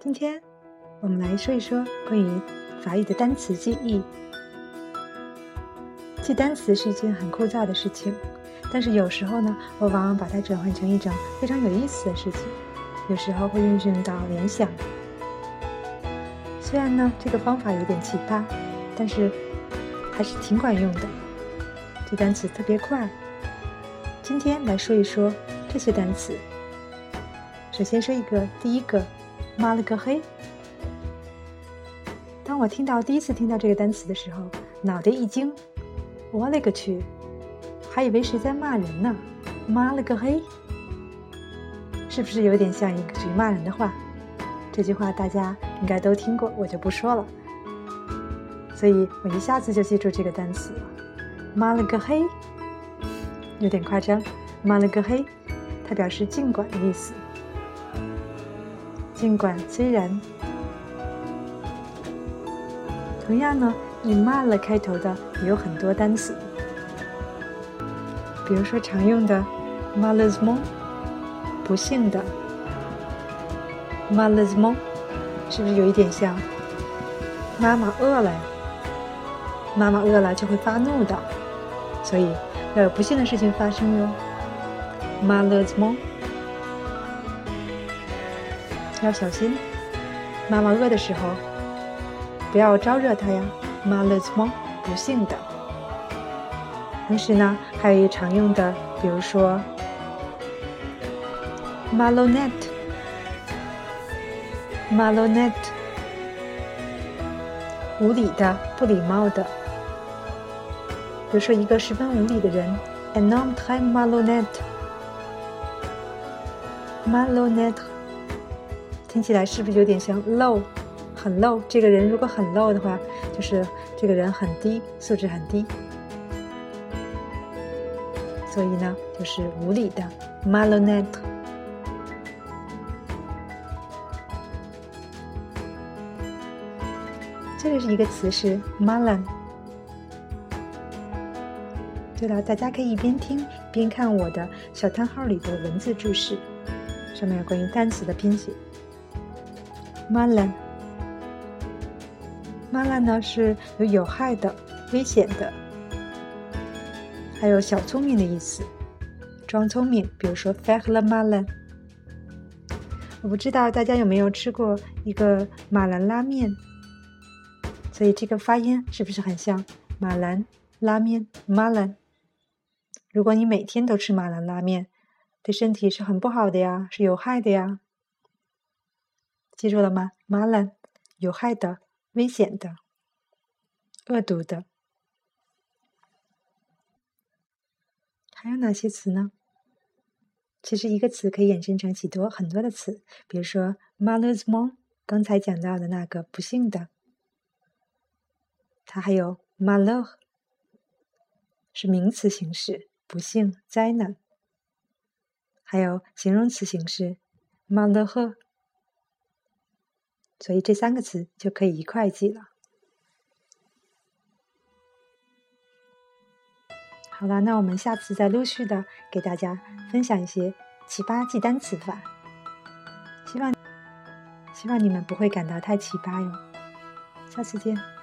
今天我们来说一说关于法语的单词记忆。记单词是一件很枯燥的事情，但是有时候呢，我往往把它转换成一种非常有意思的事情。有时候会运用到联想。虽然呢，这个方法有点奇葩，但是还是挺管用的。这单词特别快。今天来说一说这些单词。首先说一个，第一个，妈了个黑。当我听到第一次听到这个单词的时候，脑袋一惊，我勒个去，还以为谁在骂人呢，妈了个黑，是不是有点像一句骂人的话？这句话大家应该都听过，我就不说了。所以我一下子就记住这个单词了，妈了个黑。有点夸张，妈了个黑，它表示尽管的意思。尽管虽然，同样呢，以妈了开头的也有很多单词，比如说常用的 m a l e s m o n 不幸的 m a l e s m o n 是不是有一点像妈妈饿了呀？妈妈饿了就会发怒的，所以。要有不幸的事情发生哟 m a l e s m o n t 要小心。妈妈饿的时候，不要招惹她呀，malheureusement，不幸的。同时呢，还有一常用的，比如说 malhonnête，malhonnête，无理的，不礼貌的。比如说，一个十分无理的人，un homme très malhonnête，malhonnête，听起来是不是有点像 low，很 low？这个人如果很 low 的话，就是这个人很低，素质很低。所以呢，就是无理的 malonet。这里是一个词是 malan，。对了，大家可以一边听边看我的小叹号里的文字注释，上面有关于单词的拼写。Malin，malin 呢是有有害的、危险的，还有小聪明的意思，装聪明。比如说 faire le malin。我不知道大家有没有吃过一个马兰拉面，所以这个发音是不是很像马兰拉面 malin？如果你每天都吃马兰拉面，对身体是很不好的呀，是有害的呀。记住了吗？马兰，有害的、危险的、恶毒的。还有哪些词呢？其实一个词可以衍生成许多很多的词，比如说 m a l u s m o n 刚才讲到的那个不幸的，它还有 malheur，是名词形式。不幸、灾难，还有形容词形式 malheureux，所以这三个词就可以一块记了。好了，那我们下次再陆续的给大家分享一些奇葩记单词法，希望希望你们不会感到太奇葩哟。下次见。